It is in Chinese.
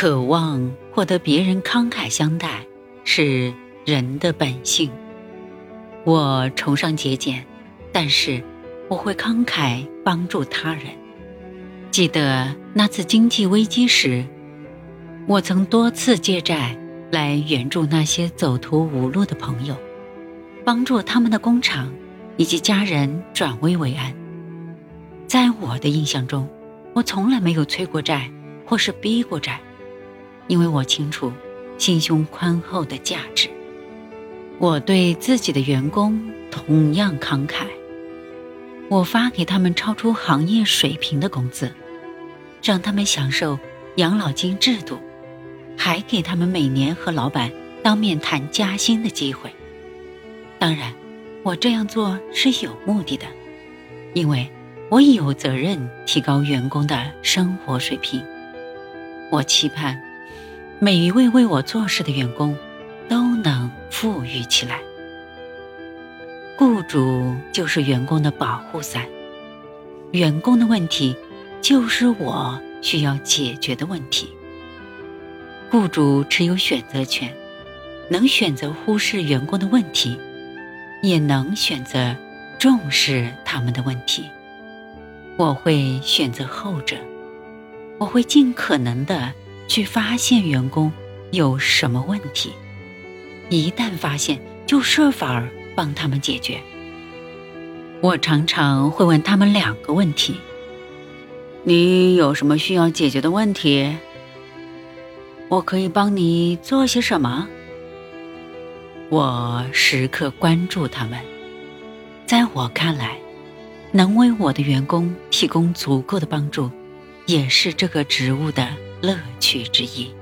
渴望获得别人慷慨相待是人的本性。我崇尚节俭，但是我会慷慨帮助他人。记得那次经济危机时，我曾多次借债来援助那些走投无路的朋友，帮助他们的工厂以及家人转危为安。在我的印象中，我从来没有催过债或是逼过债。因为我清楚心胸宽厚的价值，我对自己的员工同样慷慨。我发给他们超出行业水平的工资，让他们享受养老金制度，还给他们每年和老板当面谈加薪的机会。当然，我这样做是有目的的，因为我有责任提高员工的生活水平。我期盼。每一位为我做事的员工都能富裕起来。雇主就是员工的保护伞，员工的问题就是我需要解决的问题。雇主持有选择权，能选择忽视员工的问题，也能选择重视他们的问题。我会选择后者，我会尽可能的。去发现员工有什么问题，一旦发现就设法儿帮他们解决。我常常会问他们两个问题：你有什么需要解决的问题？我可以帮你做些什么？我时刻关注他们，在我看来，能为我的员工提供足够的帮助，也是这个职务的。乐趣之一。